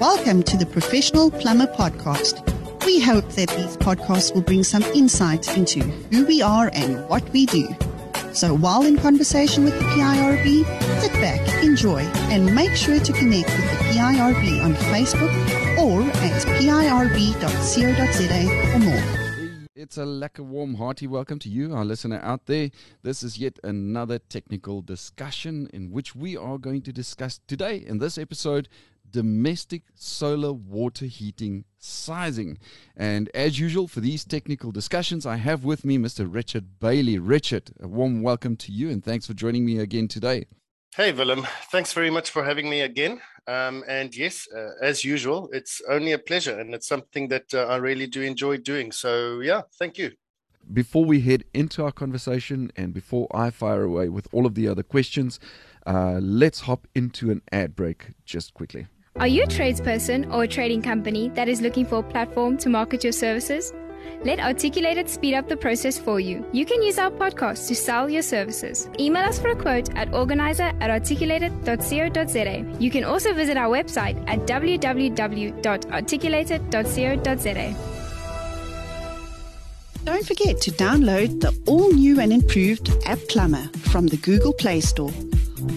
Welcome to the Professional Plumber Podcast. We hope that these podcasts will bring some insight into who we are and what we do. So while in conversation with the PIRB, sit back, enjoy, and make sure to connect with the PIRB on Facebook or at pirb.co.za for more. It's a lekker warm, hearty welcome to you, our listener out there. This is yet another technical discussion in which we are going to discuss today in this episode domestic solar water heating sizing. And as usual, for these technical discussions, I have with me Mr. Richard Bailey. Richard, a warm welcome to you and thanks for joining me again today. Hey, Willem. Thanks very much for having me again. Um, and yes, uh, as usual, it's only a pleasure and it's something that uh, I really do enjoy doing. So, yeah, thank you. Before we head into our conversation and before I fire away with all of the other questions, uh, let's hop into an ad break just quickly. Are you a tradesperson or a trading company that is looking for a platform to market your services? Let Articulated speed up the process for you. You can use our podcast to sell your services. Email us for a quote at organizer at articulated.co.za. You can also visit our website at www.articulated.co.za. Don't forget to download the all new and improved App Plumber from the Google Play Store.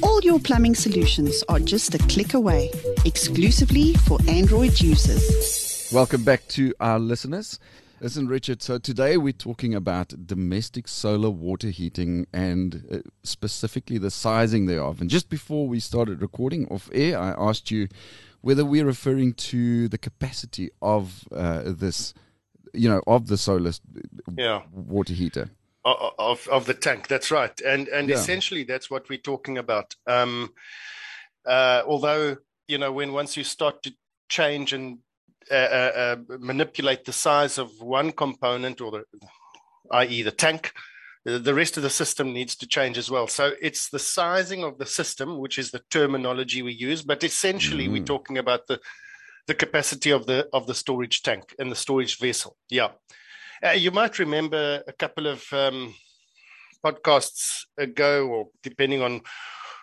All your plumbing solutions are just a click away, exclusively for Android users. Welcome back to our listeners. Listen, Richard, so today we're talking about domestic solar water heating and uh, specifically the sizing thereof. And just before we started recording off air, I asked you whether we're referring to the capacity of uh, this, you know, of the solar yeah. water heater of of the tank. That's right, and and yeah. essentially that's what we're talking about. Um, uh, although you know, when once you start to change and uh, uh, uh manipulate the size of one component, or the, i.e., the tank, the rest of the system needs to change as well. So it's the sizing of the system, which is the terminology we use, but essentially mm. we're talking about the the capacity of the of the storage tank and the storage vessel. Yeah. Uh, you might remember a couple of um, podcasts ago, or depending on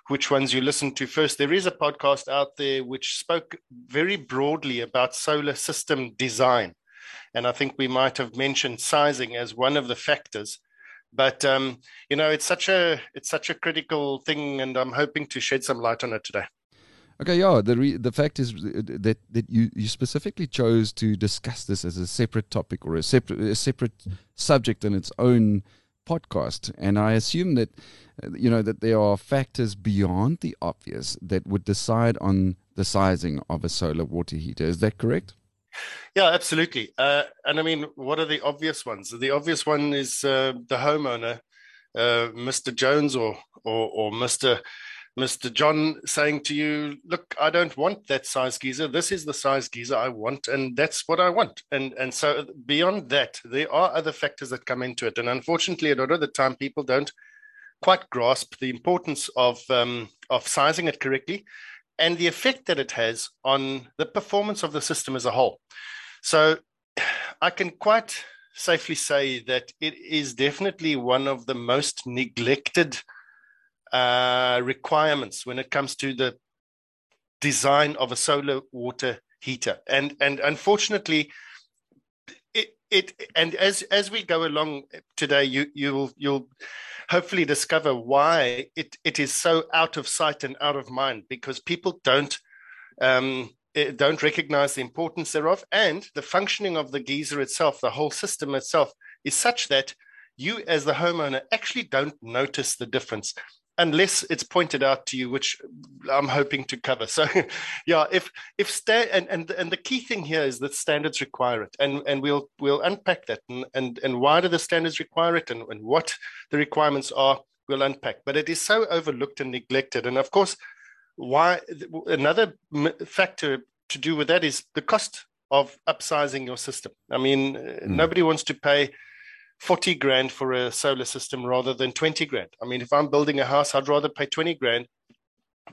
which ones you listen to first, there is a podcast out there which spoke very broadly about solar system design. And I think we might have mentioned sizing as one of the factors. But um, you know, it's such a it's such a critical thing, and I'm hoping to shed some light on it today. Okay, yeah. The re- the fact is that that you, you specifically chose to discuss this as a separate topic or a separate a separate subject in its own podcast, and I assume that you know that there are factors beyond the obvious that would decide on the sizing of a solar water heater. Is that correct? Yeah, absolutely. Uh, and I mean, what are the obvious ones? The obvious one is uh, the homeowner, uh, Mr. Jones or or, or Mr. Mr. John saying to you, look, I don't want that size geyser. This is the size geyser I want, and that's what I want. And and so beyond that, there are other factors that come into it. And unfortunately, a lot of the time people don't quite grasp the importance of um, of sizing it correctly and the effect that it has on the performance of the system as a whole. So I can quite safely say that it is definitely one of the most neglected uh, requirements when it comes to the design of a solar water heater. And and unfortunately, it it and as as we go along today, you you'll you'll hopefully discover why it, it is so out of sight and out of mind because people don't um, eh, don't recognize the importance thereof and the functioning of the geyser itself the whole system itself is such that you as the homeowner actually don't notice the difference unless it's pointed out to you, which I'm hoping to cover. So, yeah, if if sta- and and and the key thing here is that standards require it, and and we'll we'll unpack that, and and, and why do the standards require it, and, and what the requirements are, we'll unpack. But it is so overlooked and neglected, and of course, why another factor to do with that is the cost of upsizing your system. I mean, mm. nobody wants to pay 40 grand for a solar system rather than 20 grand. I mean, if I'm building a house, I'd rather pay 20 grand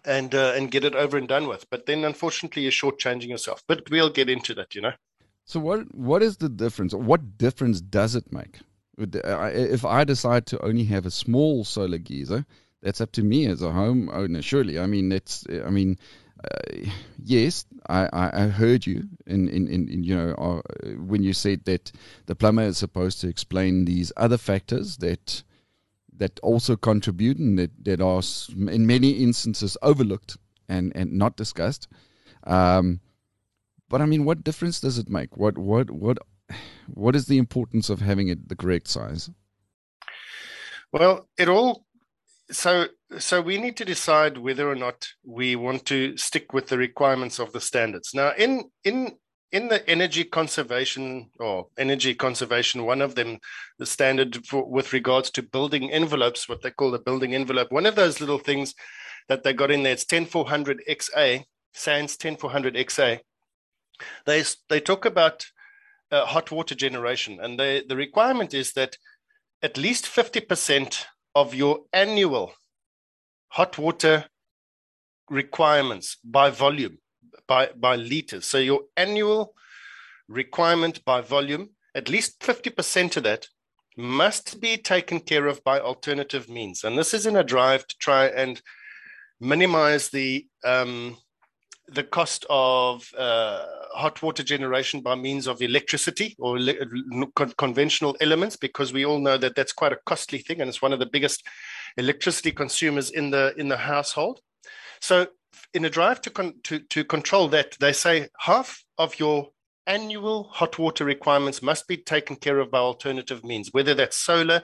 and uh, and get it over and done with. But then, unfortunately, you're shortchanging yourself. But we'll get into that, you know. So, what what is the difference? What difference does it make? If I decide to only have a small solar geyser, that's up to me as a homeowner. Surely, I mean, it's I mean, uh, yes, I, I, heard you in, in, in, in you know uh, when you said that the plumber is supposed to explain these other factors that that also contribute and that, that are in many instances overlooked and, and not discussed. Um, but I mean, what difference does it make? What what what what is the importance of having it the correct size? Well, it all so so we need to decide whether or not we want to stick with the requirements of the standards. Now, in in in the energy conservation or energy conservation, one of them, the standard for, with regards to building envelopes, what they call the building envelope, one of those little things that they got in there, it's 10400 XA, SANS 10400 XA. They they talk about uh, hot water generation, and they, the requirement is that at least 50% of your annual hot water requirements by volume, by, by liters. So your annual requirement by volume, at least 50% of that must be taken care of by alternative means. And this is in a drive to try and minimize the um, the cost of uh, hot water generation by means of electricity or le- conventional elements, because we all know that that's quite a costly thing, and it's one of the biggest electricity consumers in the in the household. So, in a drive to con- to to control that, they say half of your annual hot water requirements must be taken care of by alternative means, whether that's solar,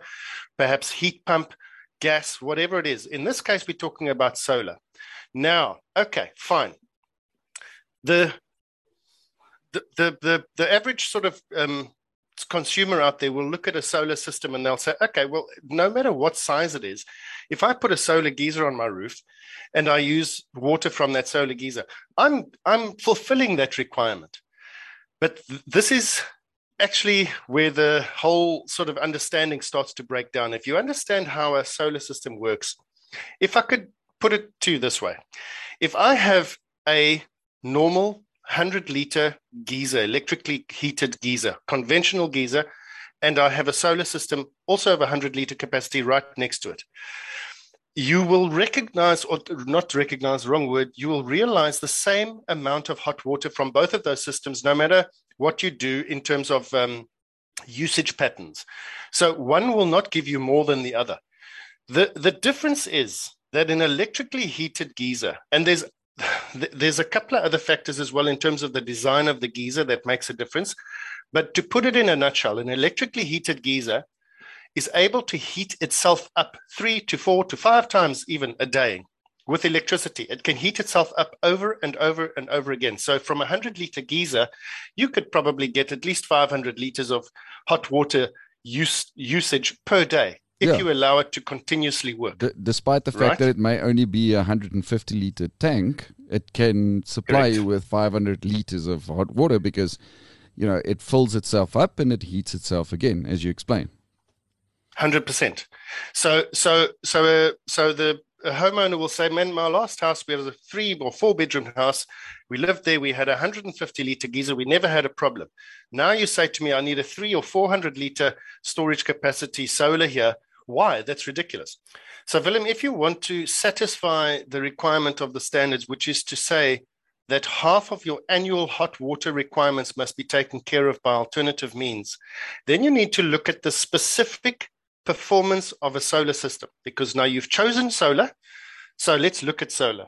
perhaps heat pump, gas, whatever it is. In this case, we're talking about solar. Now, okay, fine the the the the, the average sort of um, consumer out there will look at a solar system and they'll say, okay, well, no matter what size it is, if I put a solar geyser on my roof and I use water from that solar geyser, I'm I'm fulfilling that requirement. But th- this is actually where the whole sort of understanding starts to break down. If you understand how a solar system works, if I could put it to you this way, if I have a normal 100 liter geyser, electrically heated geyser, conventional geyser, and I have a solar system also of 100 liter capacity right next to it. You will recognize, or not recognize, wrong word, you will realize the same amount of hot water from both of those systems, no matter what you do in terms of um, usage patterns. So one will not give you more than the other. The, the difference is that an electrically heated geyser, and there's there's a couple of other factors as well in terms of the design of the geyser that makes a difference. But to put it in a nutshell, an electrically heated geyser is able to heat itself up three to four to five times even a day with electricity. It can heat itself up over and over and over again. So from a 100 liter geyser, you could probably get at least 500 liters of hot water use, usage per day if yeah. you allow it to continuously work. D- despite the fact right? that it may only be a 150 liter tank, it can supply Correct. you with 500 liters of hot water because you know it fills itself up and it heats itself again, as you explain. Hundred percent. So, so, so, uh, so the homeowner will say, "Man, my last house, we had a three or four bedroom house. We lived there. We had a 150 liter geyser. We never had a problem. Now you say to me, I need a three or 400 liter storage capacity solar here. Why? That's ridiculous. So, Willem, if you want to satisfy the requirement of the standards, which is to say that half of your annual hot water requirements must be taken care of by alternative means, then you need to look at the specific performance of a solar system because now you've chosen solar. So, let's look at solar.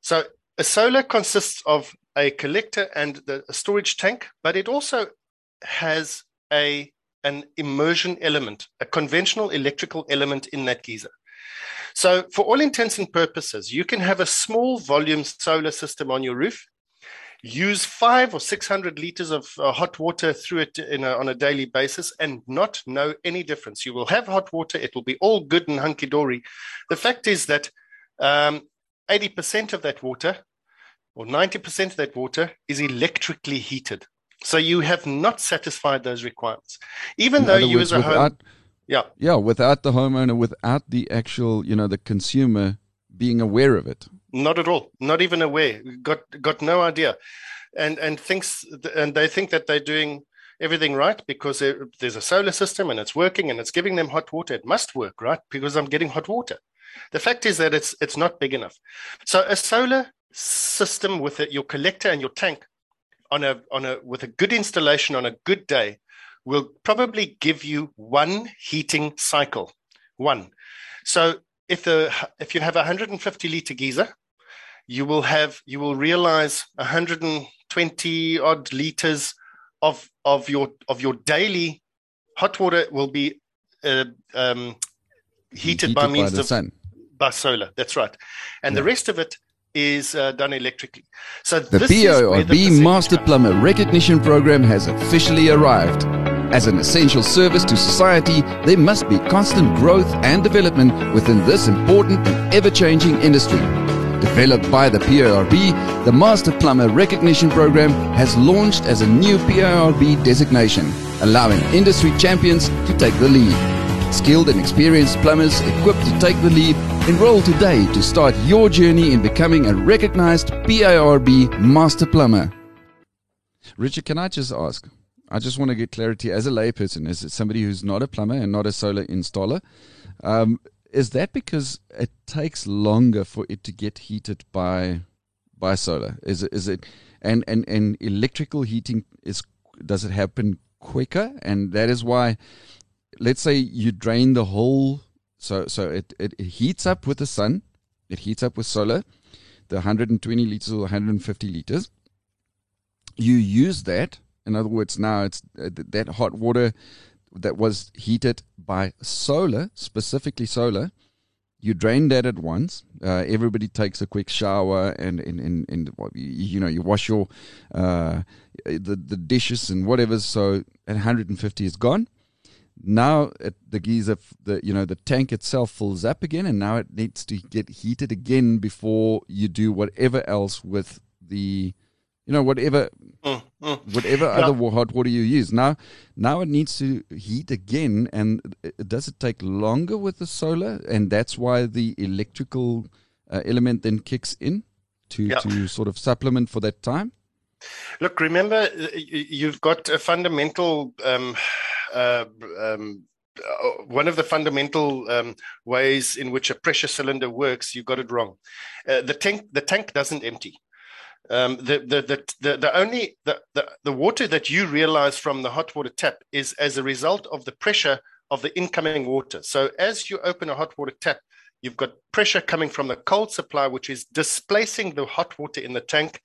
So, a solar consists of a collector and the, a storage tank, but it also has a an immersion element, a conventional electrical element in that geyser. So, for all intents and purposes, you can have a small volume solar system on your roof, use five or 600 liters of uh, hot water through it a, on a daily basis, and not know any difference. You will have hot water, it will be all good and hunky dory. The fact is that um, 80% of that water or 90% of that water is electrically heated. So you have not satisfied those requirements, even In though you words, as a without, home, yeah, yeah, without the homeowner, without the actual, you know, the consumer being aware of it. Not at all. Not even aware. Got got no idea, and and thinks and they think that they're doing everything right because there's a solar system and it's working and it's giving them hot water. It must work, right? Because I'm getting hot water. The fact is that it's it's not big enough. So a solar system with it, your collector and your tank on a on a with a good installation on a good day will probably give you one heating cycle. One. So if the if you have a 150 liter geyser, you will have you will realize 120 odd liters of of your of your daily hot water will be uh, um, heated, heated, by means by of sun. by solar. That's right, and yeah. the rest of it is uh, done electrically. So the PIRB Master Plumber Recognition Program has officially arrived. As an essential service to society, there must be constant growth and development within this important and ever-changing industry. Developed by the PIRB, the Master Plumber Recognition Program has launched as a new PIRB designation, allowing industry champions to take the lead. Skilled and experienced plumbers equipped to take the lead, enroll today to start your journey in becoming a recognized PIRB Master Plumber. Richard, can I just ask? I just want to get clarity as a layperson, as somebody who's not a plumber and not a solar installer. Um, is that because it takes longer for it to get heated by by solar? Is it, is it and, and, and electrical heating is does it happen quicker? And that is why let's say you drain the whole so so it, it, heats up with the sun. It heats up with solar the 120 liters or 150 liters. You use that in other words now it's uh, that hot water that was heated by solar specifically solar you drain that at once. Uh, everybody takes a quick shower and and, and, and you know you wash your uh, the, the dishes and whatever so at 150 is gone now it, the geyser, the you know the tank itself fills up again, and now it needs to get heated again before you do whatever else with the, you know whatever, mm, mm. whatever yeah. other hot water you use. Now, now it needs to heat again, and it, does it take longer with the solar? And that's why the electrical uh, element then kicks in to yeah. to sort of supplement for that time. Look, remember, you've got a fundamental. Um, um, uh, one of the fundamental um, ways in which a pressure cylinder works, you got it wrong. Uh, the tank, the tank doesn't empty. Um, the, the, the, the, the only the, the, the water that you realize from the hot water tap is as a result of the pressure of the incoming water. So as you open a hot water tap, you've got pressure coming from the cold supply, which is displacing the hot water in the tank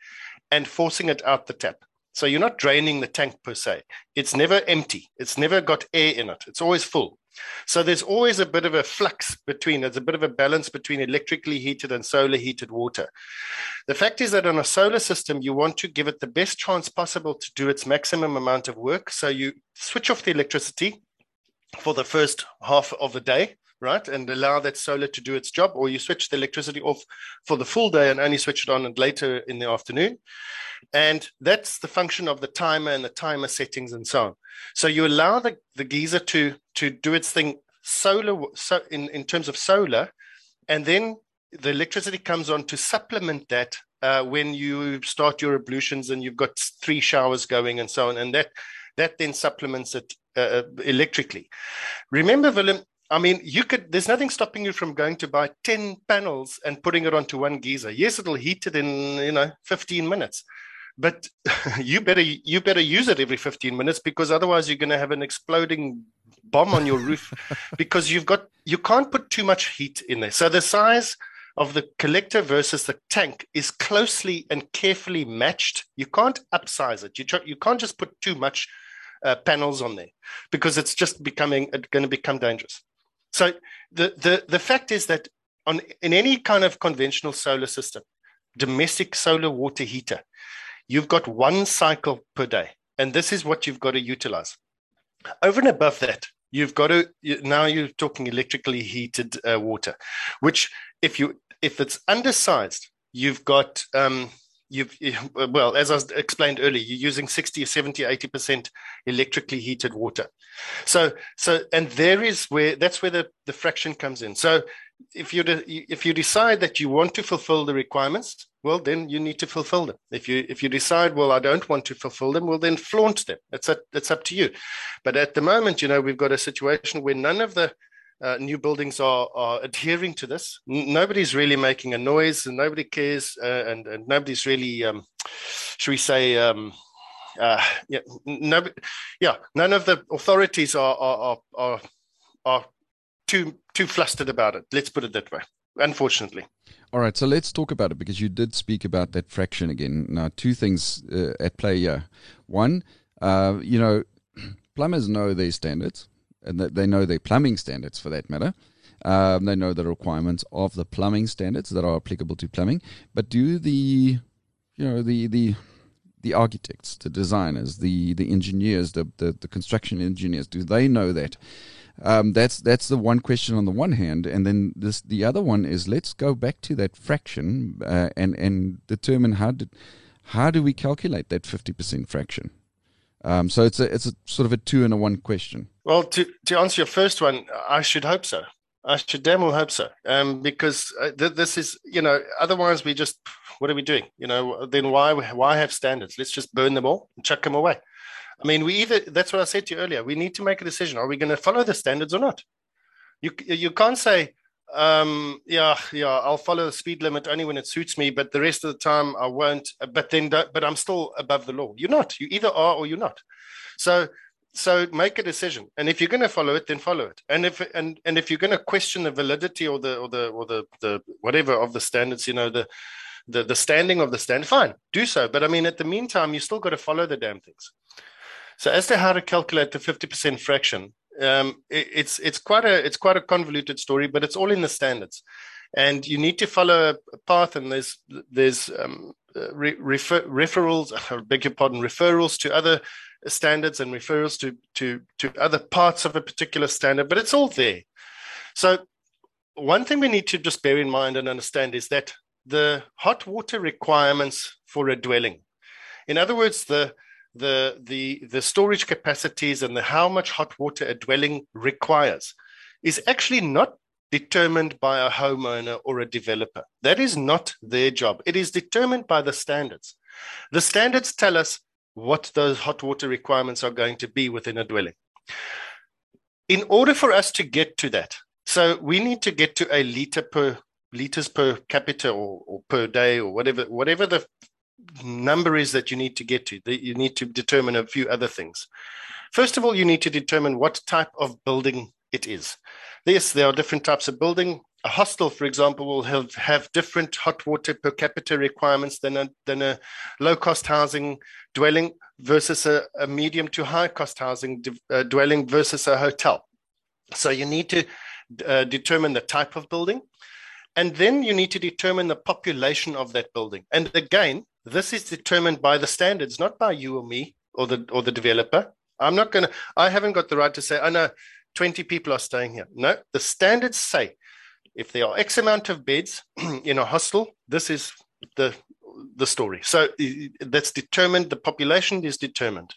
and forcing it out the tap. So you're not draining the tank per se. It's never empty. It's never got air in it. It's always full. So there's always a bit of a flux between, there's a bit of a balance between electrically heated and solar heated water. The fact is that on a solar system, you want to give it the best chance possible to do its maximum amount of work. So you switch off the electricity for the first half of the day right? And allow that solar to do its job, or you switch the electricity off for the full day and only switch it on and later in the afternoon. And that's the function of the timer and the timer settings and so on. So you allow the, the geyser to to do its thing solar so in, in terms of solar, and then the electricity comes on to supplement that uh, when you start your ablutions and you've got three showers going and so on, and that that then supplements it uh, electrically. Remember, Willem, I mean, you could. There's nothing stopping you from going to buy ten panels and putting it onto one geyser. Yes, it'll heat it in you know 15 minutes, but you better you better use it every 15 minutes because otherwise you're going to have an exploding bomb on your roof because you've got you can't put too much heat in there. So the size of the collector versus the tank is closely and carefully matched. You can't upsize it. You you can't just put too much uh, panels on there because it's just becoming going to become dangerous. So the, the, the fact is that on in any kind of conventional solar system, domestic solar water heater, you've got one cycle per day. And this is what you've got to utilize. Over and above that, you've got to now you're talking electrically heated uh, water, which if you if it's undersized, you've got um, you've well as i explained earlier you're using 60 70 80% electrically heated water. So so and there is where that's where the, the fraction comes in. So if you de- if you decide that you want to fulfill the requirements well then you need to fulfill them. If you if you decide well i don't want to fulfill them well then flaunt them. It's up, it's up to you. But at the moment you know we've got a situation where none of the uh, new buildings are, are adhering to this. Nobody's really making a noise, and nobody cares, uh, and, and nobody's really, um, should we say, um, uh, yeah, no, yeah, none of the authorities are are, are are too too flustered about it. Let's put it that way. Unfortunately. All right, so let's talk about it because you did speak about that fraction again. Now, two things uh, at play here. One, uh, you know, plumbers know their standards, and they know their plumbing standards for that matter. Um, they know the requirements of the plumbing standards that are applicable to plumbing. But do the, you know, the the the architects, the designers, the the engineers, the the, the construction engineers, do they know that? Um, that's that's the one question on the one hand, and then this the other one is let's go back to that fraction uh, and and determine how did how do we calculate that fifty percent fraction. Um, so it's a it's a sort of a two and a one question. Well, to to answer your first one, I should hope so. I should damn well hope so, um, because uh, th- this is you know otherwise we just what are we doing? You know, then why why have standards? Let's just burn them all and chuck them away. I mean, we either that's what I said to you earlier. We need to make a decision: are we going to follow the standards or not? You you can't say, um, yeah, yeah, I'll follow the speed limit only when it suits me, but the rest of the time I won't. But then, but I'm still above the law. You're not. You either are or you're not. So so make a decision and if you're going to follow it then follow it and if and and if you're going to question the validity or the or the or the the whatever of the standards you know the the the standing of the stand fine do so but i mean at the meantime you still got to follow the damn things so as to how to calculate the 50% fraction, um, it, it's it's quite a it's quite a convoluted story, but it's all in the standards, and you need to follow a path. And there's there's um, re- refer, referrals, I beg your pardon, referrals to other standards and referrals to to to other parts of a particular standard, but it's all there. So one thing we need to just bear in mind and understand is that the hot water requirements for a dwelling, in other words, the the the the storage capacities and the how much hot water a dwelling requires is actually not determined by a homeowner or a developer. That is not their job. It is determined by the standards. The standards tell us what those hot water requirements are going to be within a dwelling. In order for us to get to that, so we need to get to a liter per liters per capita or, or per day or whatever whatever the number is that you need to get to. You need to determine a few other things. First of all, you need to determine what type of building it is. Yes, there are different types of building. A hostel, for example, will have, have different hot water per capita requirements than a, than a low cost housing dwelling versus a, a medium to high cost housing uh, dwelling versus a hotel. So you need to uh, determine the type of building. And then you need to determine the population of that building. And again, this is determined by the standards, not by you or me or the or the developer. I'm not going to. I haven't got the right to say, "Oh no, 20 people are staying here." No, the standards say if there are X amount of beds in a hostel, this is the the story. So that's determined. The population is determined.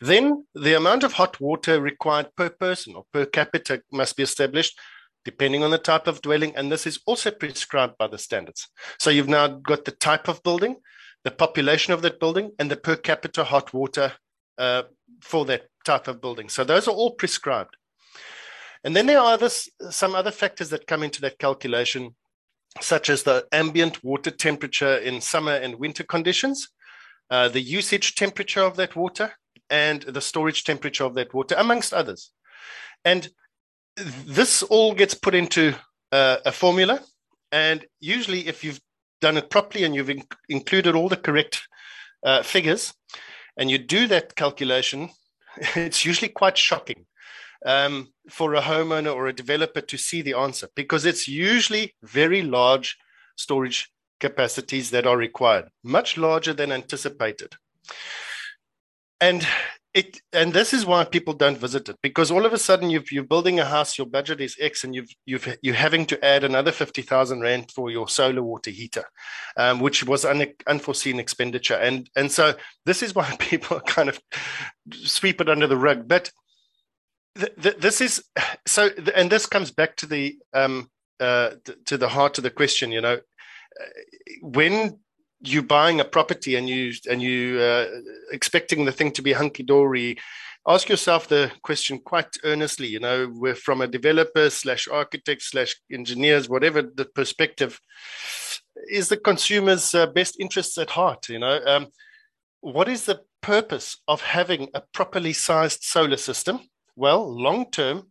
Then the amount of hot water required per person or per capita must be established depending on the type of dwelling. And this is also prescribed by the standards. So you've now got the type of building, the population of that building, and the per capita hot water uh, for that type of building. So those are all prescribed. And then there are this, some other factors that come into that calculation, such as the ambient water temperature in summer and winter conditions, uh, the usage temperature of that water, and the storage temperature of that water, amongst others. And this all gets put into uh, a formula. And usually, if you've done it properly and you've in- included all the correct uh, figures, and you do that calculation, it's usually quite shocking um, for a homeowner or a developer to see the answer because it's usually very large storage capacities that are required, much larger than anticipated. And it and this is why people don't visit it because all of a sudden you've, you're building a house your budget is x and you've you've you're having to add another 50000 rand for your solar water heater um, which was an unforeseen expenditure. And and so this is why people kind of sweep it under the rug. But th- th- this is so and this comes back to the um uh to the heart of the question you know when you buying a property and you and you uh, expecting the thing to be hunky dory ask yourself the question quite earnestly you know we're from a developer slash architect slash engineers whatever the perspective is the consumer's uh, best interests at heart you know? Um, what is the purpose of having a properly sized solar system? Well long term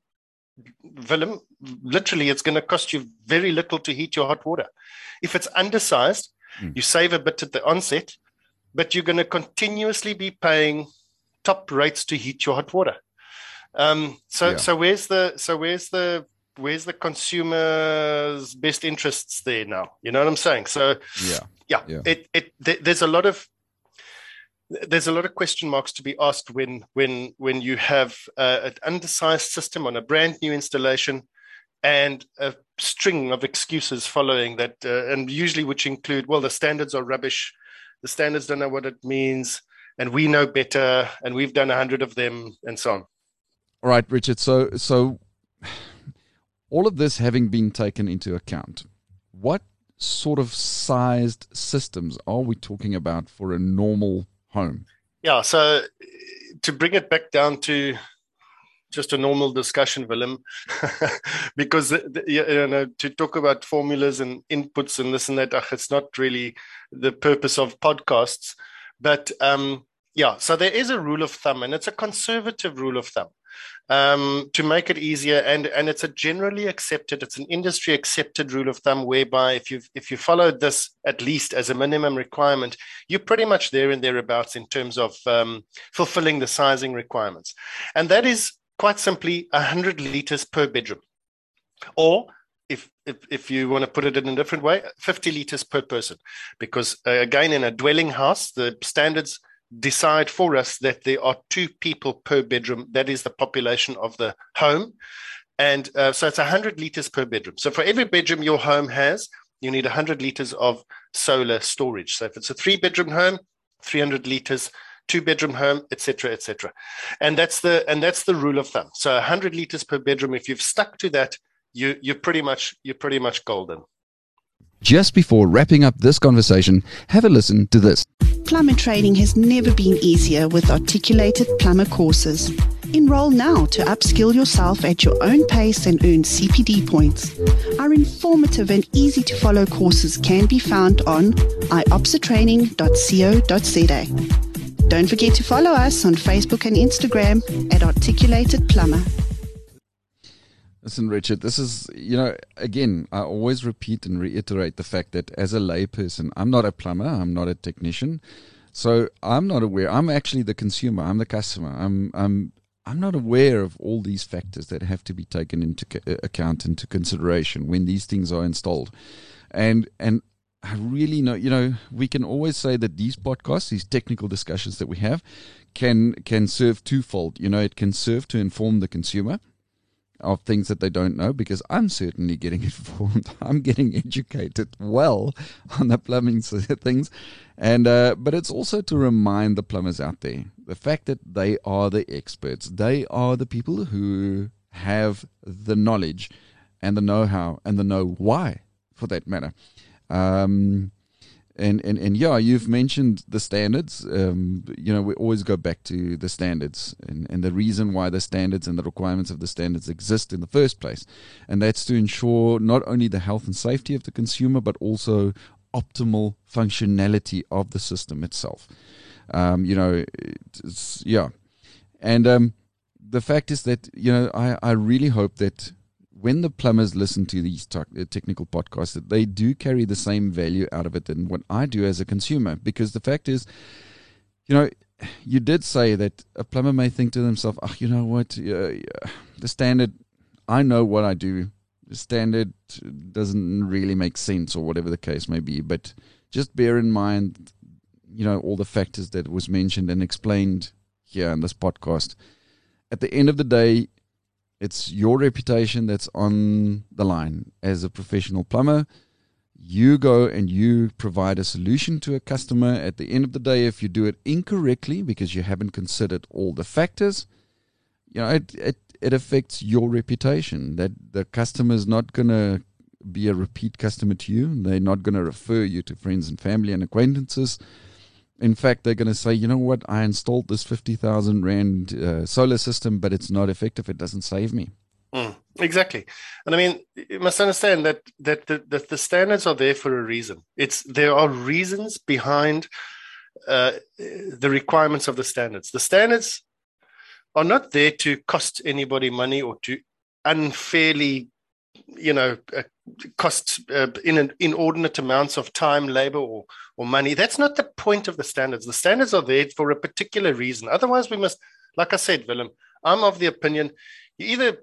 Willem, literally it's going to cost you very little to heat your hot water. If it's undersized mm. you save a bit at the onset but you're going to continuously be paying top rates to heat your hot water. Um, so yeah. so where's the so where's the where's the consumer's best interests there now? You know what I'm saying? So yeah, yeah, yeah. It, it th- there's a lot of there's a lot of question marks to be asked when when when you have uh, an undersized system on a brand new installation and a string of excuses following that uh, and usually which include well the standards are rubbish the standards don't know what it means and we know better and we've done a hundred of them and so on. All right richard so so all of this having been taken into account what sort of sized systems are we talking about for a normal home? Yeah so to bring it back down to just a normal discussion, Willem, because you know to talk about formulas and inputs and this and that, it's not really the purpose of podcasts. But um, yeah, so there is a rule of thumb, and it's a conservative rule of thumb um, to make it easier, and and it's a generally accepted, it's an industry accepted rule of thumb whereby if you if you follow this at least as a minimum requirement, you're pretty much there and thereabouts in terms of um, fulfilling the sizing requirements, and that is quite simply 100 liters per bedroom, or if, if, if you want to put it in a different way, 50 liters per person. Because uh, again, in a dwelling house, the standards decide for us that there are two people per bedroom. That is the population of the home. And uh, so it's 100 liters per bedroom. So for every bedroom your home has, you need 100 liters of solar storage. So if it's a three bedroom home, 300 liters, two bedroom home, etc., etc. And that's the and that's the rule of thumb. So 100 liters per bedroom. If you've stuck to that, you you're pretty much you're pretty much golden. Just before wrapping up this conversation, have a listen to this. Plumber training has never been easier with articulated plumber courses. Enroll now to upskill yourself at your own pace and earn CPD points. Our informative and easy to follow courses can be found on iopsatraining.co.za. Don't forget to follow us on Facebook and Instagram at Articulated Plumber. Listen, Richard, this is, you know, again, I always repeat and reiterate the fact that as a layperson, I'm not a plumber, I'm not a technician. So I'm not aware. I'm actually the consumer. I'm the customer. I'm I'm I'm not aware of all these factors that have to be taken into uh, account into consideration when these things are installed. And and I really know, you know, we can always say that these podcasts, these technical discussions that we have, can can serve twofold. You know, it can serve to inform the consumer of things that they don't know because I'm certainly getting informed. I'm getting educated well on the plumbing things, and uh, but it's also to remind the plumbers out there the fact that they are the experts. They are the people who have the knowledge and the know-how and the know why, for that matter. Um, and, and and yeah, you've mentioned the standards. Um, you know, we always go back to the standards and, and the reason why the standards and the requirements of the standards exist in the first place, and that's to ensure not only the health and safety of the consumer, but also optimal functionality of the system itself. Um, you know, yeah, and um, the fact is that you know I I really hope that when the plumbers listen to these uh, technical podcasts, that they do carry the same value out of it than what I do as a consumer. Because the fact is, you know, you did say that a plumber may think to themselves, "Oh, you know what? Uh, the standard. I know what I do. The standard doesn't really make sense, or whatever the case may be." But just bear in mind, you know, all the factors that was mentioned and explained here in this podcast. At the end of the day, it's your reputation that's on the line as a professional plumber. You go and you provide a solution to a customer. At the end of the day, if you do it incorrectly because you haven't considered all the factors, you know, it, it, it affects your reputation. That the customer is not going to be a repeat customer to you. They're not going to refer you to friends and family and acquaintances. In fact, they're going to say, you know what, I installed this 50,000 Rand uh, solar system, but it's not effective. It doesn't save me. Mm, exactly. And I mean, you must understand that, that, the, that the standards are there for a reason. It's There are reasons behind uh, the requirements of the standards. The standards are not there to cost anybody money or to unfairly, you know, uh, cost uh, in an inordinate amounts of time, labor, or or money. That's not the point of the standards. The standards are there for a particular reason. Otherwise, we must, like I said, Willem, I'm of the opinion you either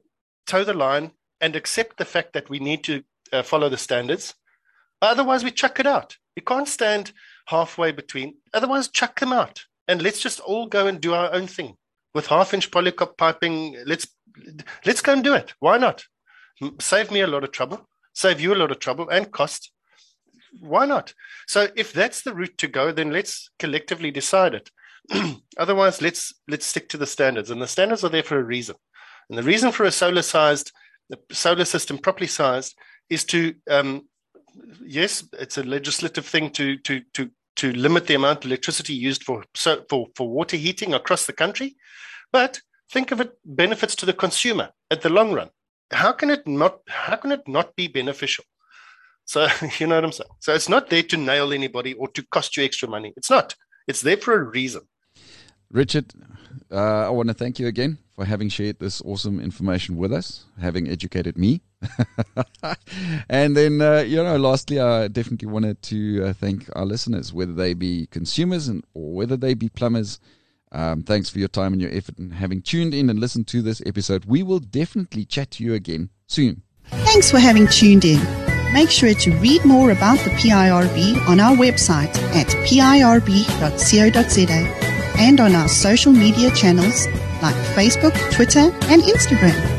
toe the line and accept the fact that we need to uh, follow the standards. Otherwise, we chuck it out. We can't stand halfway between. Otherwise, chuck them out and let's just all go and do our own thing with half-inch polycop piping. Let's let's go and do it. Why not? Save me a lot of trouble. Save you a lot of trouble and cost. Why not? So if that's the route to go, then let's collectively decide it. Otherwise, let's let's stick to the standards, and the standards are there for a reason. And the reason for a solar sized, the solar system properly sized, is to um, yes, it's a legislative thing to to to to limit the amount of electricity used for so for for water heating across the country, but think of it benefits to the consumer at the long run. How can it not? How can it not be beneficial? So you know what I'm saying. So it's not there to nail anybody or to cost you extra money. It's not. It's there for a reason. Richard, uh, I want to thank you again for having shared this awesome information with us, having educated me. and then, uh, you know, lastly, I definitely wanted to uh, thank our listeners, whether they be consumers and or whether they be plumbers. Um, thanks for your time and your effort and having tuned in and listened to this episode. We will definitely chat to you again soon. Thanks for having tuned in. Make sure to read more about the PIRB on our website at pirb.co.za and on our social media channels like Facebook, Twitter, and Instagram.